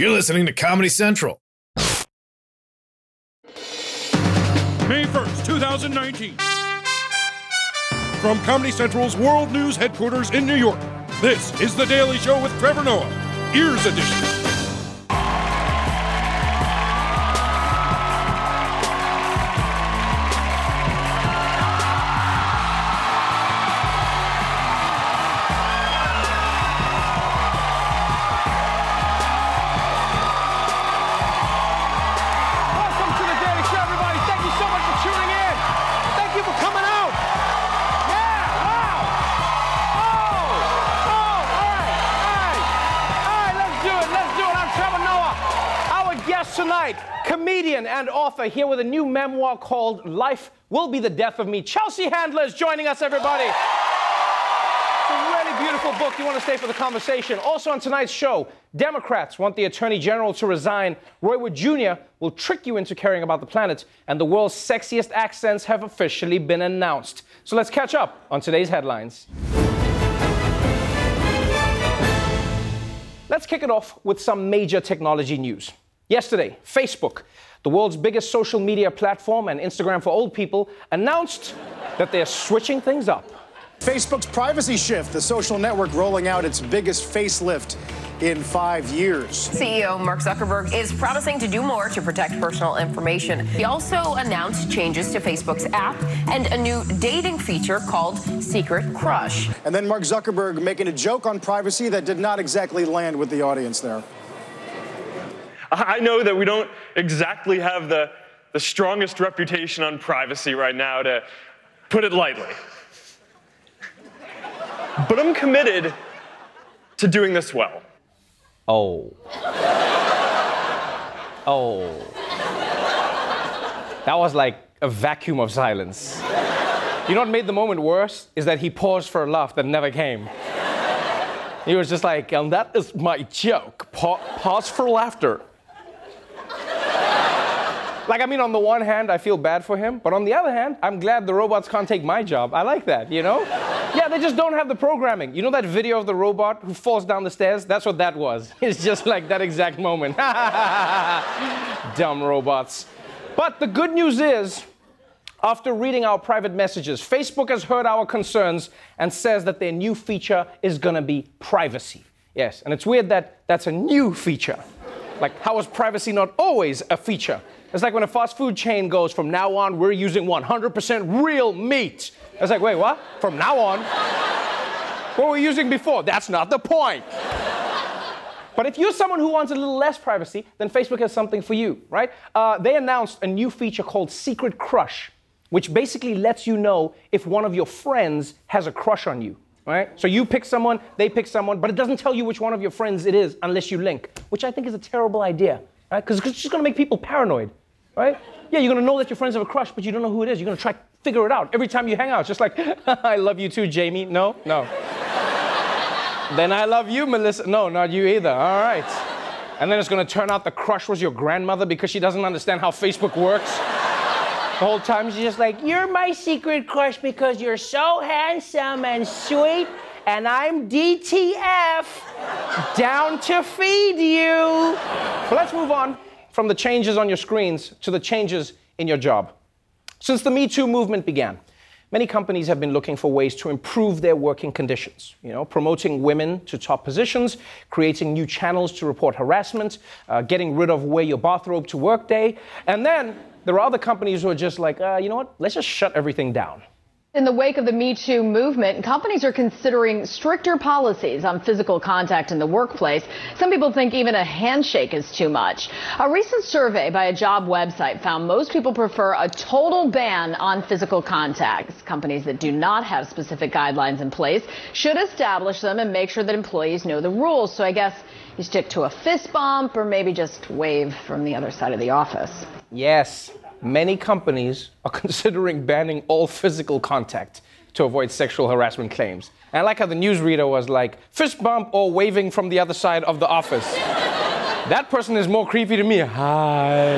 You're listening to Comedy Central. May 1st, 2019. From Comedy Central's World News headquarters in New York, this is The Daily Show with Trevor Noah, Ears Edition. Comedian and author, here with a new memoir called Life Will Be the Death of Me. Chelsea Handler is joining us, everybody. It's a really beautiful book. You want to stay for the conversation. Also on tonight's show, Democrats want the Attorney General to resign. Roy Wood Jr. will trick you into caring about the planet. And the world's sexiest accents have officially been announced. So let's catch up on today's headlines. Let's kick it off with some major technology news. Yesterday, Facebook, the world's biggest social media platform and Instagram for old people, announced that they're switching things up. Facebook's privacy shift, the social network rolling out its biggest facelift in five years. CEO Mark Zuckerberg is promising to do more to protect personal information. He also announced changes to Facebook's app and a new dating feature called Secret Crush. And then Mark Zuckerberg making a joke on privacy that did not exactly land with the audience there. I know that we don't exactly have the, the strongest reputation on privacy right now, to put it lightly. But I'm committed to doing this well. Oh. Oh. That was like a vacuum of silence. You know what made the moment worse? Is that he paused for a laugh that never came. He was just like, and that is my joke. Pa- pause for laughter. Like, I mean, on the one hand, I feel bad for him, but on the other hand, I'm glad the robots can't take my job. I like that, you know? Yeah, they just don't have the programming. You know that video of the robot who falls down the stairs? That's what that was. It's just like that exact moment. Dumb robots. But the good news is, after reading our private messages, Facebook has heard our concerns and says that their new feature is gonna be privacy. Yes, and it's weird that that's a new feature. Like, how is privacy not always a feature? It's like when a fast food chain goes, from now on, we're using 100% real meat. It's like, wait, what? From now on? What were we using before? That's not the point. But if you're someone who wants a little less privacy, then Facebook has something for you, right? Uh, they announced a new feature called Secret Crush, which basically lets you know if one of your friends has a crush on you, right? So you pick someone, they pick someone, but it doesn't tell you which one of your friends it is unless you link, which I think is a terrible idea, right? Because it's just gonna make people paranoid, right? Yeah, you're gonna know that your friends have a crush, but you don't know who it is. You're gonna try to figure it out every time you hang out. It's just like, I love you too, Jamie. No, no. Then I love you, Melissa. No, not you either. All right. And then it's gonna turn out the crush was your grandmother because she doesn't understand how Facebook works. The whole time she's just like, You're my secret crush because you're so handsome and sweet, and I'm DTF, down to feed you. But let's move on from the changes on your screens to the changes in your job. Since the Me Too movement began, many companies have been looking for ways to improve their working conditions. You know, promoting women to top positions, creating new channels to report harassment, uh, getting rid of wear your bathrobe to work day, and then there are other companies who are just like, uh, you know what? Let's just shut everything down. In the wake of the Me Too movement, companies are considering stricter policies on physical contact in the workplace. Some people think even a handshake is too much. A recent survey by a job website found most people prefer a total ban on physical contact. Companies that do not have specific guidelines in place should establish them and make sure that employees know the rules. So I guess you stick to a fist bump or maybe just wave from the other side of the office. Yes, many companies are considering banning all physical contact to avoid sexual harassment claims. And I like how the newsreader was like, fist bump or waving from the other side of the office. that person is more creepy to me. Hi.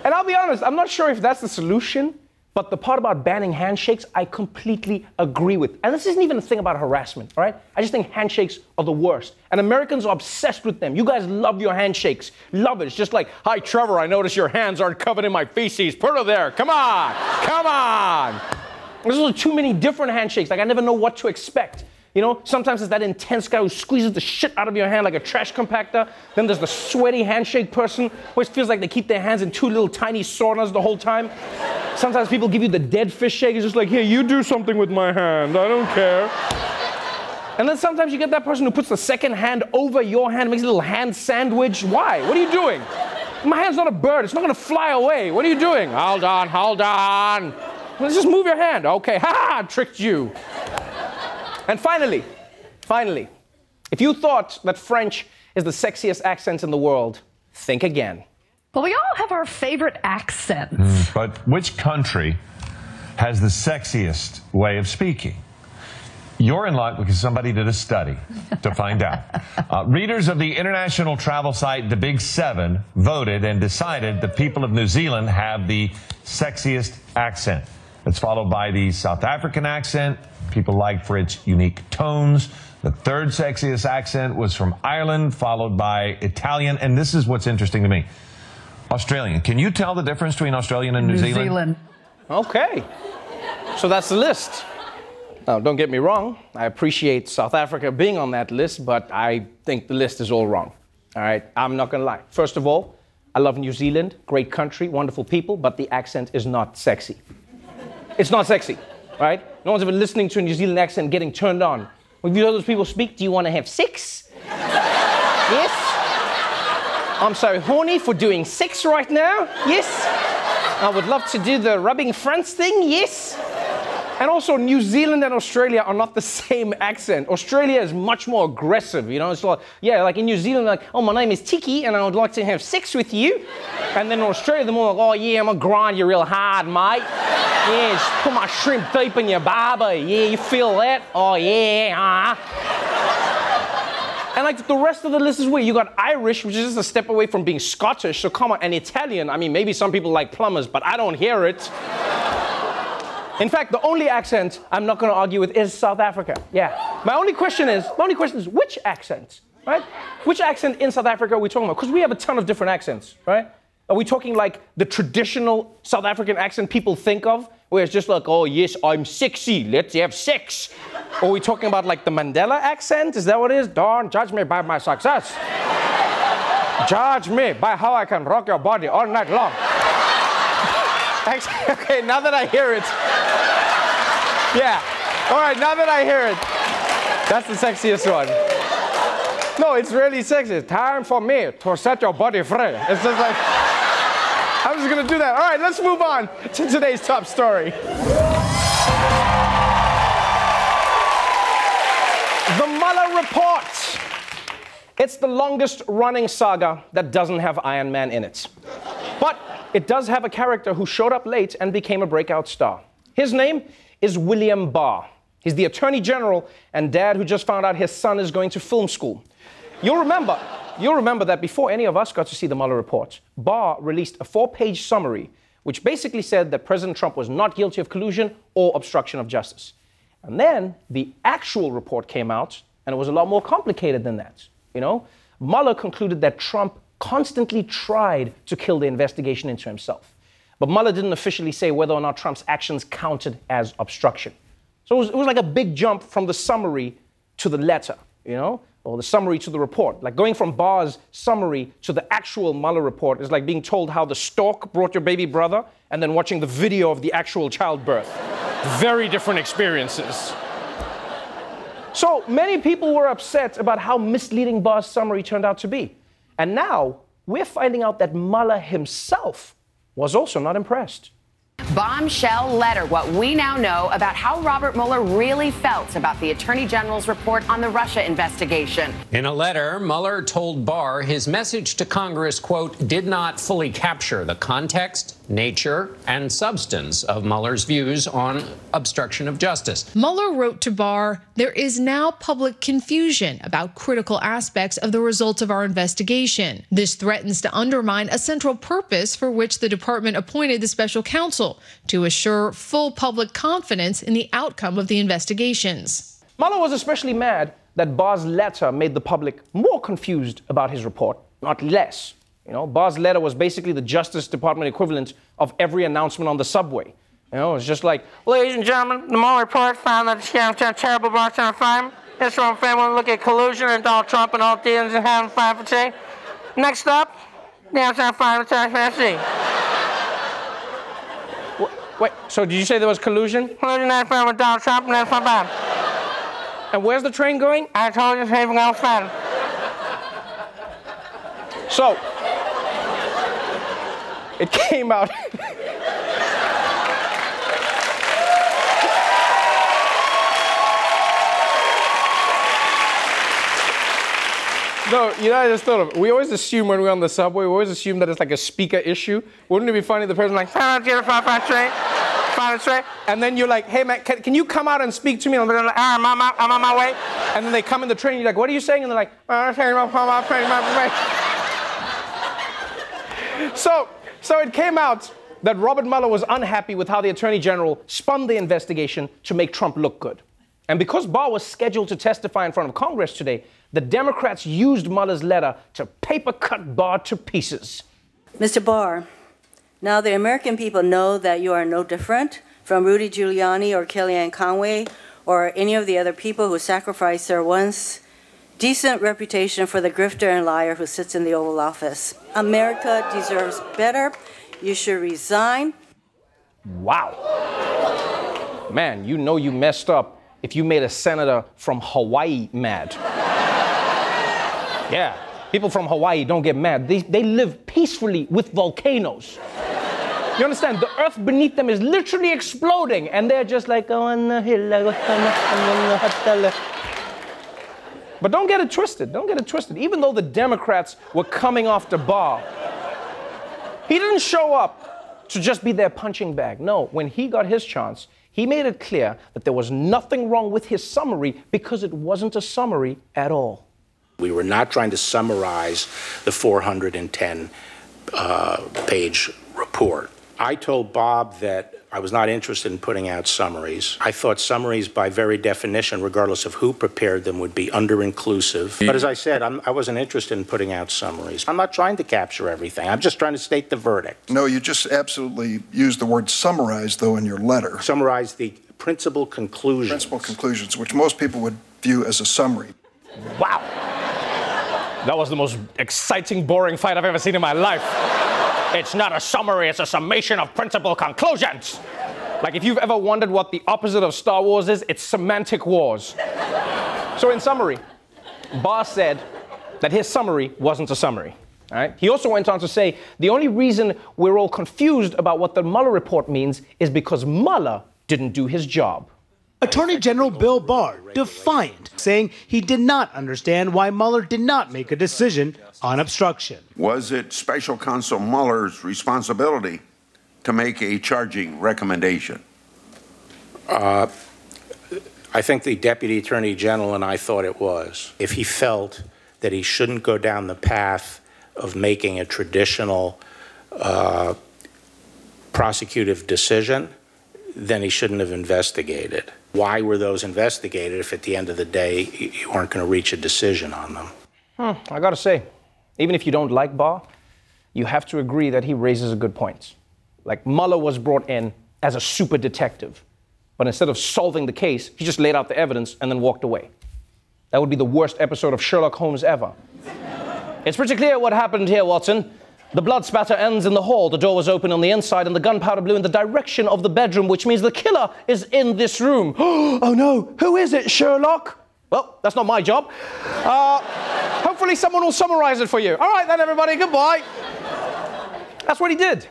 and I'll be honest, I'm not sure if that's the solution, But the part about banning handshakes, I completely agree with. And this isn't even a thing about harassment, all right? I just think handshakes are the worst. And Americans are obsessed with them. You guys love your handshakes. Love it. It's just like, hi, Trevor, I notice your hands aren't covered in my feces. Put it there. Come on. Come on. There's too many different handshakes. Like, I never know what to expect. You know, sometimes it's that intense guy who squeezes the shit out of your hand like a trash compactor. Then there's the sweaty handshake person who always feels like they keep their hands in two little tiny saunas the whole time. Sometimes people give you the dead fish shake. It's just like, here, you do something with my hand. I don't care. And then sometimes you get that person who puts the second hand over your hand, makes a little hand sandwich. Why? What are you doing? My hand's not a bird. It's not going to fly away. What are you doing? Hold on, hold on. Let's just move your hand. Okay, ha ha, tricked you. And finally, finally, if you thought that French is the sexiest accent in the world, think again. Well, we all have our favorite accents. Mm, but which country has the sexiest way of speaking? You're in luck because somebody did a study to find out. Uh, readers of the international travel site The Big Seven voted and decided the people of New Zealand have the sexiest accent. It's followed by the South African accent, people like for its unique tones. The third sexiest accent was from Ireland, followed by Italian. And this is what's interesting to me Australian. Can you tell the difference between Australian and New, New Zealand? Zealand? Okay. So that's the list. Now, don't get me wrong. I appreciate South Africa being on that list, but I think the list is all wrong. All right. I'm not going to lie. First of all, I love New Zealand. Great country, wonderful people, but the accent is not sexy. It's not sexy right? No one's ever listening to a New Zealand accent getting turned on. When you hear those people speak, do you want to have sex? yes? I'm so horny for doing sex right now. Yes? I would love to do the rubbing fronts thing. Yes? And also, New Zealand and Australia are not the same accent. Australia is much more aggressive, you know. It's like, yeah, like in New Zealand, like, oh, my name is Tiki, and I would like to have sex with you. And then in Australia, they're more like, oh, yeah, I'm gonna grind you real hard, mate. Yeah, just put my shrimp deep in your barber. Yeah, you feel that? Oh, yeah, ah. And like the rest of the list is weird. You got Irish, which is just a step away from being Scottish. So come on, and Italian. I mean, maybe some people like plumbers, but I don't hear it. In fact, the only accent I'm not going to argue with is South Africa. Yeah. My only question is, my only question is which accent, right? Which accent in South Africa are we talking about? Because we have a ton of different accents, right? Are we talking like the traditional South African accent people think of, where it's just like, oh yes, I'm sexy, let's have sex? Or are we talking about like the Mandela accent? Is that what it is? Don't judge me by my success. judge me by how I can rock your body all night long. Actually, okay, now that I hear it. Yeah. All right, now that I hear it. That's the sexiest one. No, it's really sexy. Time for me to set your body free. It's just like, I'm just gonna do that. All right, let's move on to today's top story. The Mueller report. It's the longest running saga that doesn't have Iron Man in it. It does have a character who showed up late and became a breakout star. His name is William Barr. He's the attorney general and dad who just found out his son is going to film school. You'll remember, you'll remember that before any of us got to see the Mueller report, Barr released a four-page summary which basically said that President Trump was not guilty of collusion or obstruction of justice. And then the actual report came out, and it was a lot more complicated than that. You know, Mueller concluded that Trump constantly tried to kill the investigation into himself. But Mueller didn't officially say whether or not Trump's actions counted as obstruction. So it was, it was like a big jump from the summary to the letter, you know, or the summary to the report. Like going from Barr's summary to the actual Mueller report is like being told how the stork brought your baby brother and then watching the video of the actual childbirth. Very different experiences. So many people were upset about how misleading Barr's summary turned out to be. And now we're finding out that Mueller himself was also not impressed. Bombshell letter, what we now know about how Robert Mueller really felt about the Attorney General's report on the Russia investigation. In a letter, Mueller told Barr his message to Congress, quote, did not fully capture the context, nature, and substance of Mueller's views on obstruction of justice. Mueller wrote to Barr There is now public confusion about critical aspects of the results of our investigation. This threatens to undermine a central purpose for which the department appointed the special counsel to assure full public confidence in the outcome of the investigations. Mueller was especially mad that Barr's letter made the public more confused about his report, not less. You know, Barr's letter was basically the Justice Department equivalent of every announcement on the subway. You know, it's just like, ladies and gentlemen, the Mueller report found that the scam done terrible Bronx on crime. This one family look at collusion and Donald Trump and all the dealings and having fun for today. Next up, the outside fire transparency. Wait, so did you say there was collusion? Collusion and fun with Donald Trump and that's my bad. And where's the train going? I told you, saving our friend. So, it came out. No, you know, I just thought of We always assume when we're on the subway, we always assume that it's like a speaker issue. Wouldn't it be funny? if The person like, five, zero, five, five, three, and then you're like, hey man, can, can you come out and speak to me? And they're like, ah, I'm on my, I'm on my way. And then they come in the train, and you're like, what are you saying? And they're like, ah, "I'm saying my- my- my- my- my." so, so it came out that Robert Mueller was unhappy with how the Attorney General spun the investigation to make Trump look good. And because Barr was scheduled to testify in front of Congress today, the Democrats used Mueller's letter to paper cut Barr to pieces. Mr. Barr, now the American people know that you are no different from Rudy Giuliani or Kellyanne Conway or any of the other people who sacrificed their once decent reputation for the grifter and liar who sits in the Oval Office. America deserves better. You should resign. Wow. Man, you know you messed up if you made a senator from Hawaii mad. yeah, people from Hawaii don't get mad. They, they live peacefully with volcanoes. You understand? The earth beneath them is literally exploding, and they're just like, oh, But don't get it twisted. Don't get it twisted. Even though the Democrats were coming after Barr, he didn't show up to just be their punching bag. No, when he got his chance, he made it clear that there was nothing wrong with his summary because it wasn't a summary at all. We were not trying to summarize the 410 uh, page report. I told Bob that I was not interested in putting out summaries. I thought summaries, by very definition, regardless of who prepared them, would be under inclusive. But as I said, I'm, I wasn't interested in putting out summaries. I'm not trying to capture everything, I'm just trying to state the verdict. No, you just absolutely used the word summarize, though, in your letter. Summarize the principal conclusions. Principal conclusions, which most people would view as a summary. Wow. That was the most exciting, boring fight I've ever seen in my life. It's not a summary, it's a summation of principal conclusions. Like, if you've ever wondered what the opposite of Star Wars is, it's semantic wars. So, in summary, Barr said that his summary wasn't a summary. Right? He also went on to say the only reason we're all confused about what the Mueller report means is because Mueller didn't do his job. Attorney General Bill Barr defiant, saying he did not understand why Mueller did not make a decision on obstruction. Was it special counsel Mueller's responsibility to make a charging recommendation? Uh, I think the Deputy Attorney General and I thought it was. If he felt that he shouldn't go down the path of making a traditional uh, prosecutive decision, then he shouldn't have investigated. Why were those investigated if at the end of the day you aren't going to reach a decision on them? Hmm, I gotta say, even if you don't like Barr, you have to agree that he raises a good point. Like Mueller was brought in as a super detective, but instead of solving the case, he just laid out the evidence and then walked away. That would be the worst episode of Sherlock Holmes ever. it's pretty clear what happened here, Watson. The blood spatter ends in the hall. The door was open on the inside, and the gunpowder blew in the direction of the bedroom, which means the killer is in this room. oh no, who is it, Sherlock? Well, that's not my job. Uh, hopefully, someone will summarize it for you. All right, then, everybody, goodbye. That's what he did.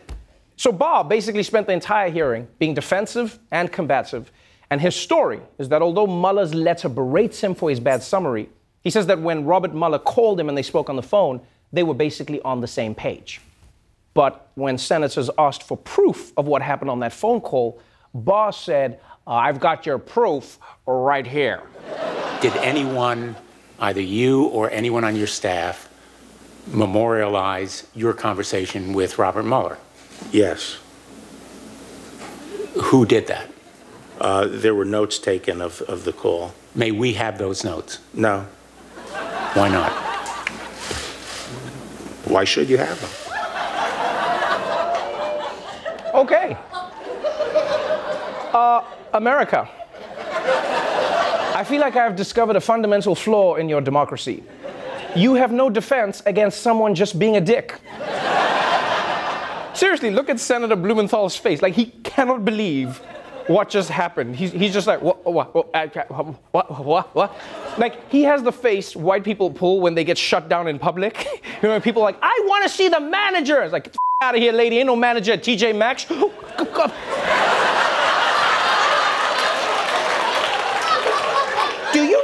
So, Bob basically spent the entire hearing being defensive and combative. And his story is that although Mueller's letter berates him for his bad summary, he says that when Robert Mueller called him and they spoke on the phone, they were basically on the same page. But when senators asked for proof of what happened on that phone call, Barr said, I've got your proof right here. Did anyone, either you or anyone on your staff, memorialize your conversation with Robert Mueller? Yes. Who did that? Uh, there were notes taken of, of the call. May we have those notes? No. Why not? Why should you have them? Okay. Uh, America. I feel like I've discovered a fundamental flaw in your democracy. You have no defense against someone just being a dick. Seriously, look at Senator Blumenthal's face. Like, he cannot believe what just happened. He's, he's just like, what, what, what, what, what? Like, he has the face white people pull when they get shut down in public. you know, people are like, I want to see the manager. It's like, get the out of here, lady. Ain't no manager at TJ Maxx. Do you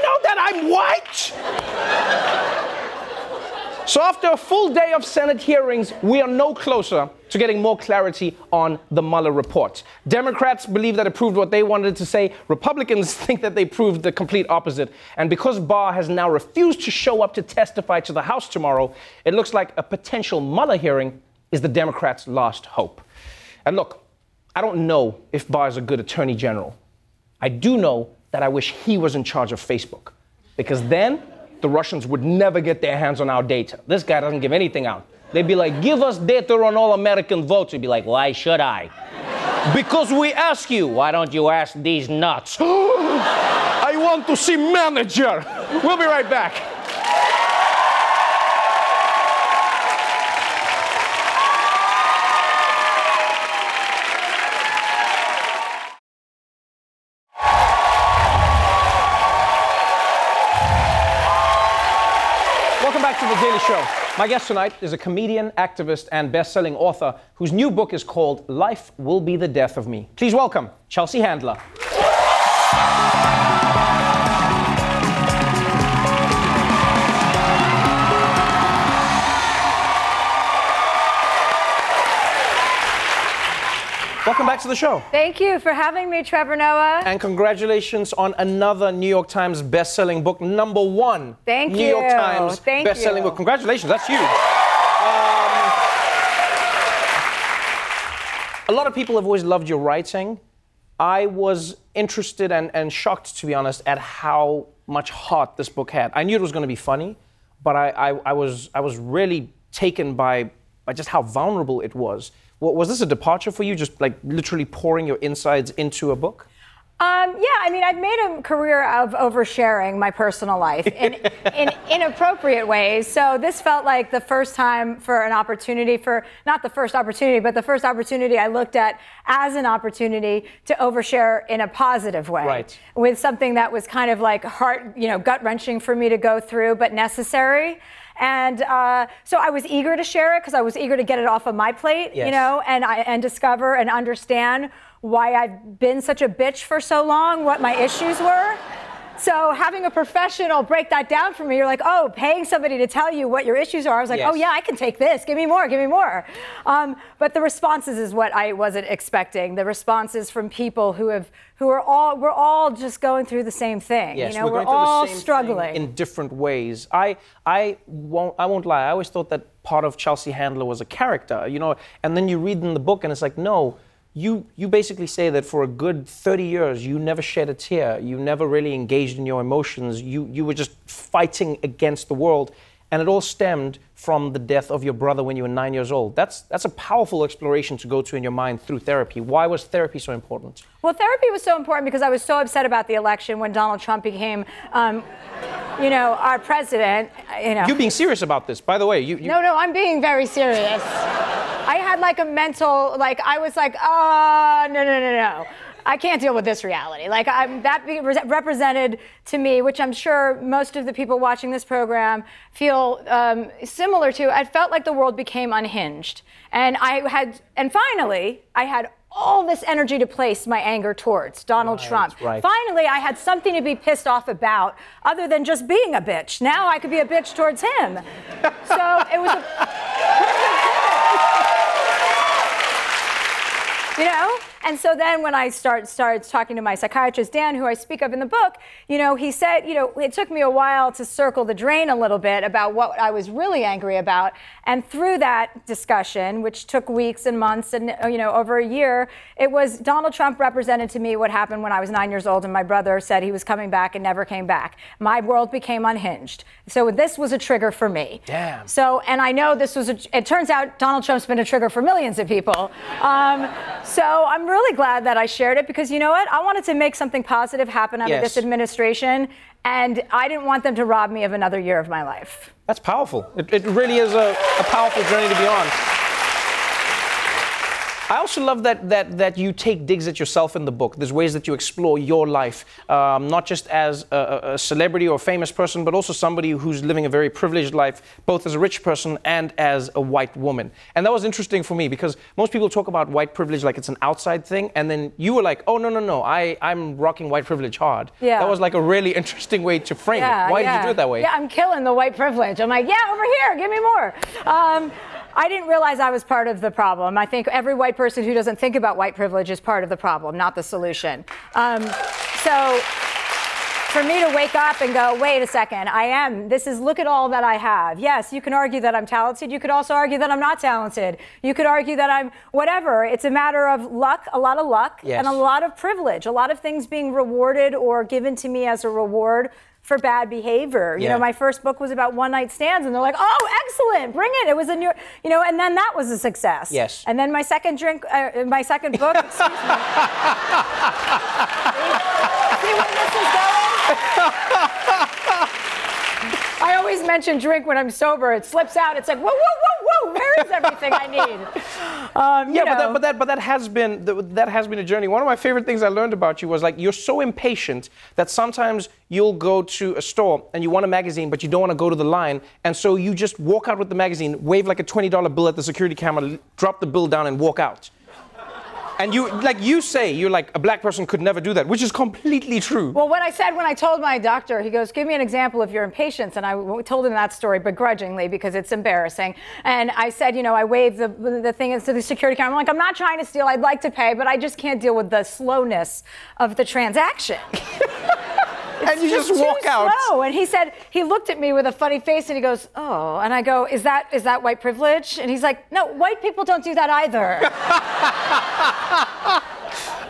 know that I'm white? So, after a full day of Senate hearings, we are no closer to getting more clarity on the Mueller report. Democrats believe that it proved what they wanted to say. Republicans think that they proved the complete opposite. And because Barr has now refused to show up to testify to the House tomorrow, it looks like a potential Mueller hearing is the Democrats' last hope. And look, I don't know if Barr is a good attorney general. I do know that I wish he was in charge of Facebook. Because then the Russians would never get their hands on our data. This guy doesn't give anything out. They'd be like, give us data on all American votes. He'd be like, why should I? because we ask you. Why don't you ask these nuts? I want to see manager. We'll be right back. Show. My guest tonight is a comedian, activist, and best selling author whose new book is called Life Will Be the Death of Me. Please welcome Chelsea Handler. Welcome back to the show. Thank you for having me, Trevor Noah. And congratulations on another New York Times best-selling book, number one. Thank you. New York. Times Thank best-selling you. book. Congratulations, that's huge. Um, a lot of people have always loved your writing. I was interested and, and shocked, to be honest, at how much heart this book had. I knew it was going to be funny, but I, I, I was I was really taken by by just how vulnerable it was. Wa- Was this a departure for you, just like literally pouring your insides into a book? Um, yeah, I mean, I've made a career of oversharing my personal life in, in inappropriate ways. So this felt like the first time for an opportunity for not the first opportunity, but the first opportunity I looked at as an opportunity to overshare in a positive way. Right. With something that was kind of like heart, you know, gut wrenching for me to go through, but necessary. And uh, so I was eager to share it because I was eager to get it off of my plate, you know, and I and discover and understand why I've been such a bitch for so long, what my issues were. So having a professional break that down for me, you're like, oh, paying somebody to tell you what your issues are. I was like, Yes. oh yeah, I can take this. Give me more. Give me more. Um, but the responses is what I wasn't expecting. The responses from people who have who are all we're all just going through the same thing. Yes, you know, we're, we're, all the same thing struggling. in different ways. I, I won't, I won't lie. I always thought that part of Chelsea Handler was a character, you know. And then you read in the book, and it's like, no, you, you basically say that for a good 30 years, you never shed a tear. You never really engaged in your emotions. You, you were just fighting against the world, and it all stemmed from the death of your brother when you were nine years old. That's, that's a powerful exploration to go to in your mind through therapy. Why was therapy so important? Well, therapy was so important because I was so upset about the election when Donald Trump became, um, you know, our president. You know, You're being serious about this, by the way. You, you, No, no, I'm being very serious. I had like a mental, like I was like, oh, no, no, no, no. I can't deal with this reality. Like I'm, that re- represented to me, which I'm sure most of the people watching this program feel um, similar to. I felt like the world became unhinged, and I had, and finally, I had all this energy to place my anger towards Donald Trump. right. Finally, I had something to be pissed off about, other than just being a bitch. Now I could be a bitch towards him. so it was a you know And so then when I start started talking to my psychiatrist Dan, who I speak of in the book, you know, he said, you know, it took me a while to circle the drain a little bit about what I was really angry about, and through that discussion, which took weeks and months and uh, you know over a year, it was Donald Trump represented to me what happened when I was nine years old and my brother said he was coming back and never came back. My world became unhinged. So this was a trigger for me. Damn. So, and I know this was, a, it turns out Donald Trump's been a trigger for millions of people. Um, so I'm really glad that I shared it because you know what? I wanted to make something positive happen out Yes. of this administration, and I didn't want them to rob me of another year of my life. That's powerful. It, it really is a, a powerful journey to be on. I also love that, that, that you take digs at yourself in the book. There's ways that you explore your life, um, not just as a, a- a celebrity or famous person, but also somebody who's living a very privileged life, both as a rich person and as a white woman. And that was interesting for me because most people talk about white privilege like it's an outside thing, and then you were like, oh, no, no, no, I, I'm rocking white privilege hard. Yeah. That was like a really interesting way to frame it. Why did you do it that way? Yeah, I'm killing the white privilege. I'm like, yeah, over here, give me more. Um, I didn't realize I was part of the problem. I think every white person who doesn't think about white privilege is part of the problem, not the solution. Um, so for me to wake up and go, wait a second, I am, this is, look at all that I have. Yes, you can argue that I'm talented. You could also argue that I'm not talented. You could argue that I'm whatever. It's a matter of luck, a lot of luck, Yes. and a lot of privilege, a lot of things being rewarded or given to me as a reward for bad behavior. You Yeah. know, my first book was about one night stands, and they're like, "Oh, excellent, bring it." It was a new, you know, and then that was a success. Yes. And then my second drink, uh, my second book. excuse me. See where this is going? I always mention drink when I'm sober. It slips out. It's like, whoa, whoa, whoa, Where is everything I need? Um, yeah, but that, but that but that has been that has been a journey. One of my favorite things I learned about you was like you're so impatient that sometimes you'll go to a store and you want a magazine, but you don't want to go to the line, and so you just walk out with the magazine, wave like a twenty dollar bill at the security camera, drop the bill down, and walk out. And you like you say you're like a black person could never do that, which is completely true. Well, what I said when I told my doctor, he goes, "Give me an example of your impatience," and I told him that story begrudgingly because it's embarrassing. And I said, you know, I waved the the thing to the security camera. I'm like, I'm not trying to steal. I'd like to pay, but I just can't deal with the slowness of the transaction. and you just walk too out. Slow. And he said he looked at me with a funny face and he goes, "Oh," and I go, "Is that is that white privilege?" And he's like, "No, white people don't do that either."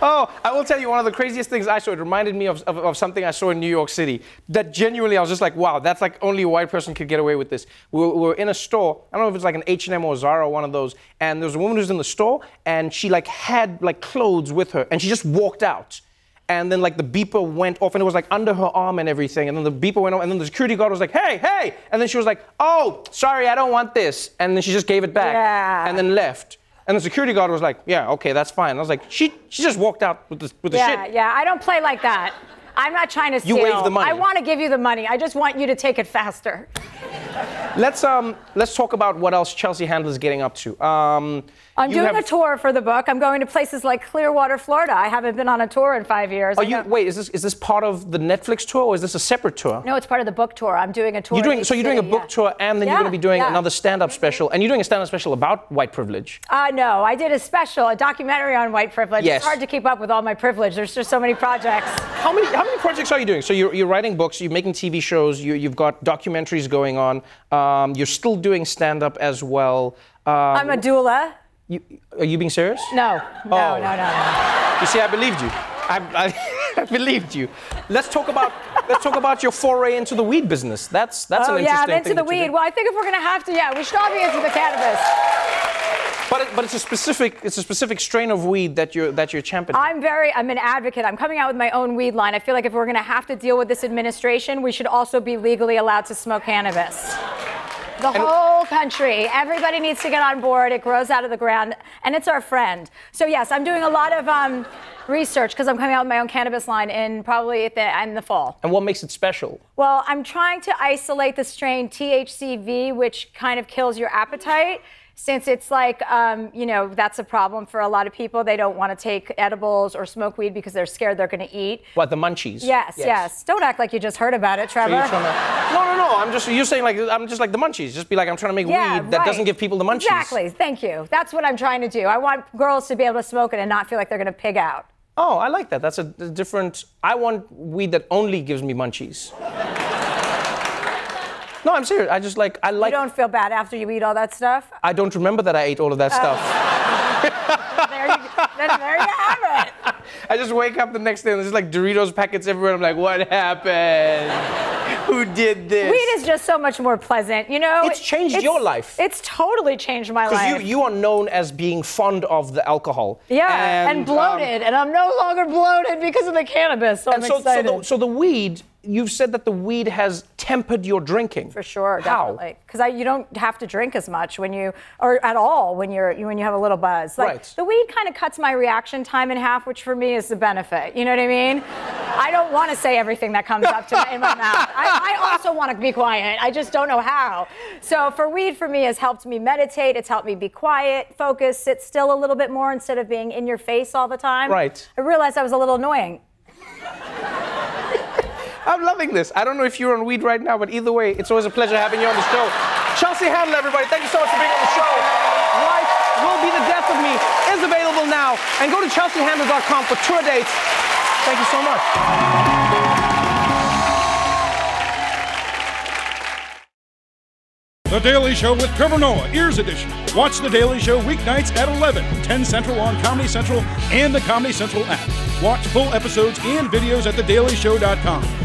Oh, I will tell you one of the craziest things I saw. It reminded me of, of, of something I saw in New York City. That genuinely, I was just like, wow, that's like only a white person could get away with this. We were, we were in a store. I don't know if it's like an H&M or Zara or one of those. And there was a woman who was in the store, and she like had like clothes with her, and she just walked out. And then like the beeper went off, and it was like under her arm and everything. And then the beeper went off, and then the security guard was like, "Hey, hey!" And then she was like, "Oh, sorry, I don't want this." And then she just gave it back, Yeah. and then left. And the security guard was like, "Yeah, okay, that's fine." And I was like, "She, she just walked out with the with the yeah, shit." yeah. Yeah, I don't play like that. I'm not trying to steal You wave the money. I want to give you the money. I just want you to take it faster. Let's um let's talk about what else Chelsea Handler's getting up to. Um, I'm doing have- a tour for the book. I'm going to places like Clearwater, Florida. I haven't been on a tour in five years. Are I you wait? Is this is this part of the Netflix tour or is this a separate tour? No, it's part of the book tour. I'm doing a tour. You're doing so you're doing a book yeah. tour and then you're going to be doing yeah. another stand-up special and you're doing a stand-up special about white privilege. Uh, no, I did a special, a documentary on white privilege. Yes. It's hard to keep up with all my privilege. There's just so many projects. How many how many projects are you doing? So you're, you're writing books, you're making TV shows, you, you've got documentaries going on. Um, you're still doing stand-up as well. Um, I'm a doula. You, are you being serious? No, no, Oh. no, no, no. You see, I believed you. I, I, believed you. Let's talk about let's talk about your foray into the weed business. That's that's oh an yeah, interesting I'm into the weed. Well, I think if we're gonna have to, yeah, we should all be into the cannabis. But it, but it's a specific it's a specific strain of weed that you're that you're championing. I'm very, I'm an advocate. I'm coming out with my own weed line. I feel like if we're going to have to deal with this administration, we should also be legally allowed to smoke cannabis. The whole country, everybody needs to get on board. It grows out of the ground, and it's our friend. So yes, I'm doing a lot of um, research because I'm coming out with my own cannabis line in probably at the in the fall. and what makes it special? Well, I'm trying to isolate the strain THCV, which kind of kills your appetite. Since it's like, um, you know, that's a problem for a lot of people. They don't want to take edibles or smoke weed because they're scared they're going to eat. What the munchies? Yes, yes, Don't act like you just heard about it, Trevor. to- no, no, no. I'm just you're saying like I'm just like the munchies. Just be like I'm trying to make Yeah, weed that right. doesn't give people the munchies. Exactly. Thank you. That's what I'm trying to do. I want girls to be able to smoke it and not feel like they're going to pig out. Oh, I like that. That's a different. I want weed that only gives me munchies. No, I'm serious. I just like I like. you don't feel bad after you eat all that stuff? I don't remember that I ate all of that Oh. stuff. there, you, go. then there you have it. I just wake up the next day and there's like Doritos packets everywhere. I'm like, what happened? Who did this? Weed is just so much more pleasant, you know. It's changed your life. It's totally changed my life. Because you, you are known as being fond of the alcohol. yeah, and, um, bloated, and I'm no longer bloated because of the cannabis. So and I'm so, so, the, so the weed, you've said that the weed has tempered your drinking. For sure, How? definitely. Because you don't have to drink as much when you, or at all when you're when you have a little buzz. Like Right. the weed kind of cuts my reaction time in half, which for me is the benefit. You know what I mean? I don't want to say everything that comes up to in my mouth. I, I also want to be quiet. I just don't know how. So for weed, for me, has helped me meditate. It's helped me be quiet, focus, sit still a little bit more instead of being in your face all the time. Right. I realized I was a little annoying. I'm loving this. I don't know if you're on weed right now, but either way, it's always a pleasure having you on the show. Chelsea Handler, everybody, thank you so much for being on the show. Life Will Be the Death of Me is available now. And go to chelseahandler.com for tour dates. Thank you so much. The Daily Show with Trevor Noah, Ears Edition. Watch The Daily Show weeknights at 11, 10 Central on Comedy Central and the Comedy Central app. Watch full episodes and videos at thedailyshow.com.